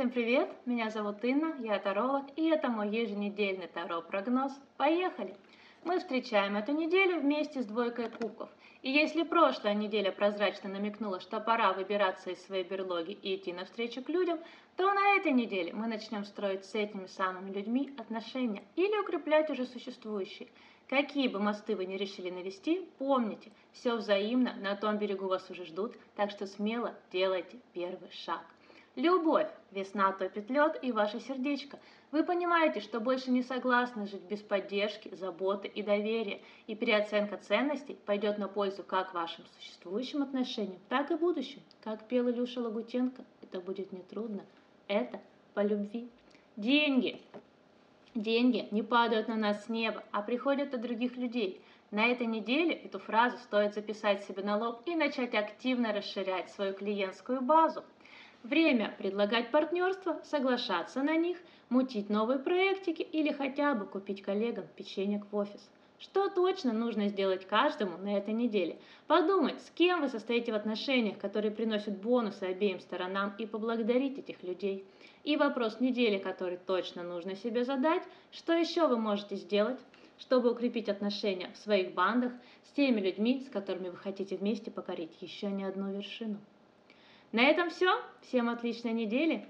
Всем привет! Меня зовут Инна, я таролог, и это мой еженедельный таро-прогноз. Поехали! Мы встречаем эту неделю вместе с двойкой кубков. И если прошлая неделя прозрачно намекнула, что пора выбираться из своей берлоги и идти навстречу к людям, то на этой неделе мы начнем строить с этими самыми людьми отношения или укреплять уже существующие. Какие бы мосты вы ни решили навести, помните, все взаимно, на том берегу вас уже ждут, так что смело делайте первый шаг. Любовь. Весна топит лед и ваше сердечко. Вы понимаете, что больше не согласны жить без поддержки, заботы и доверия, и переоценка ценностей пойдет на пользу как вашим существующим отношениям, так и будущим. Как пела Илюша Лагутенко, это будет нетрудно. Это по любви. Деньги. Деньги не падают на нас с неба, а приходят от других людей. На этой неделе эту фразу стоит записать себе на лоб и начать активно расширять свою клиентскую базу. Время предлагать партнерство, соглашаться на них, мутить новые проектики или хотя бы купить коллегам печенье в офис. Что точно нужно сделать каждому на этой неделе? Подумать, с кем вы состоите в отношениях, которые приносят бонусы обеим сторонам, и поблагодарить этих людей. И вопрос недели, который точно нужно себе задать, что еще вы можете сделать, чтобы укрепить отношения в своих бандах с теми людьми, с которыми вы хотите вместе покорить еще не одну вершину. На этом все. Всем отличной недели.